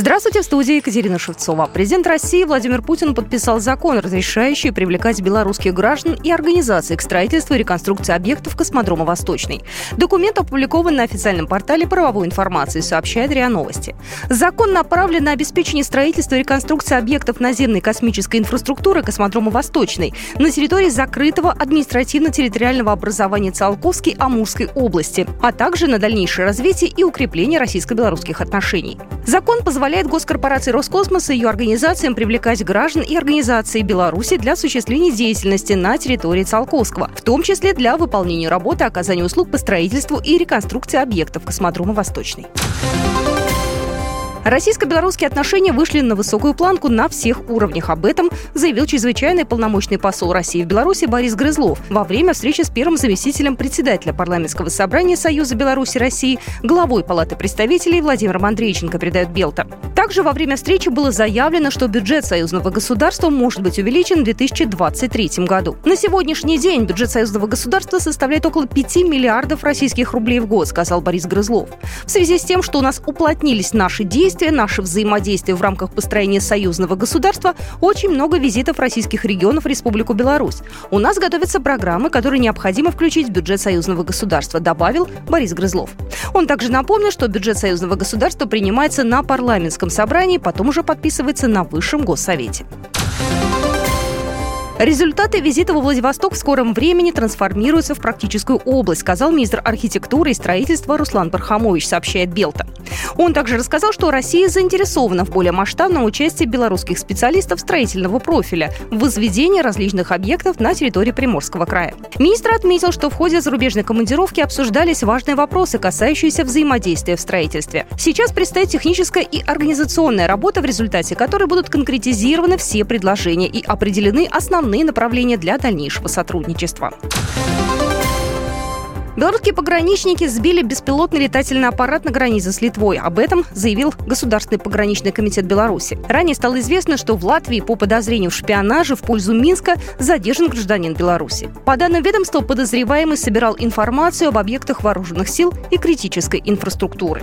Здравствуйте, в студии Екатерина Шевцова. Президент России Владимир Путин подписал закон, разрешающий привлекать белорусских граждан и организаций к строительству и реконструкции объектов космодрома «Восточный». Документ опубликован на официальном портале правовой информации, сообщает РИА Новости. Закон направлен на обеспечение строительства и реконструкции объектов наземной космической инфраструктуры космодрома «Восточный» на территории закрытого административно-территориального образования Циолковской Амурской области, а также на дальнейшее развитие и укрепление российско-белорусских отношений. Закон позволяет госкорпорации Роскосмос и ее организациям привлекать граждан и организации Беларуси для осуществления деятельности на территории Циолковского, в том числе для выполнения работы оказания услуг по строительству и реконструкции объектов космодрома «Восточный». Российско-белорусские отношения вышли на высокую планку на всех уровнях. Об этом заявил чрезвычайный полномочный посол России в Беларуси Борис Грызлов во время встречи с первым заместителем председателя парламентского собрания Союза Беларуси России, главой Палаты представителей Владимиром Андрейченко, передает Белта. Также во время встречи было заявлено, что бюджет союзного государства может быть увеличен в 2023 году. На сегодняшний день бюджет союзного государства составляет около 5 миллиардов российских рублей в год, сказал Борис Грызлов. В связи с тем, что у нас уплотнились наши действия, действия, наше взаимодействие в рамках построения союзного государства, очень много визитов российских регионов в Республику Беларусь. У нас готовятся программы, которые необходимо включить в бюджет союзного государства, добавил Борис Грызлов. Он также напомнил, что бюджет союзного государства принимается на парламентском собрании, потом уже подписывается на Высшем Госсовете. Результаты визита во Владивосток в скором времени трансформируются в практическую область, сказал министр архитектуры и строительства Руслан Бархамович, сообщает Белта. Он также рассказал, что Россия заинтересована в более масштабном участии белорусских специалистов строительного профиля в возведении различных объектов на территории Приморского края. Министр отметил, что в ходе зарубежной командировки обсуждались важные вопросы, касающиеся взаимодействия в строительстве. Сейчас предстоит техническая и организационная работа, в результате которой будут конкретизированы все предложения и определены основные основные направления для дальнейшего сотрудничества. Белорусские пограничники сбили беспилотный летательный аппарат на границе с Литвой. Об этом заявил Государственный пограничный комитет Беларуси. Ранее стало известно, что в Латвии по подозрению в шпионаже в пользу Минска задержан гражданин Беларуси. По данным ведомства, подозреваемый собирал информацию об объектах вооруженных сил и критической инфраструктуры.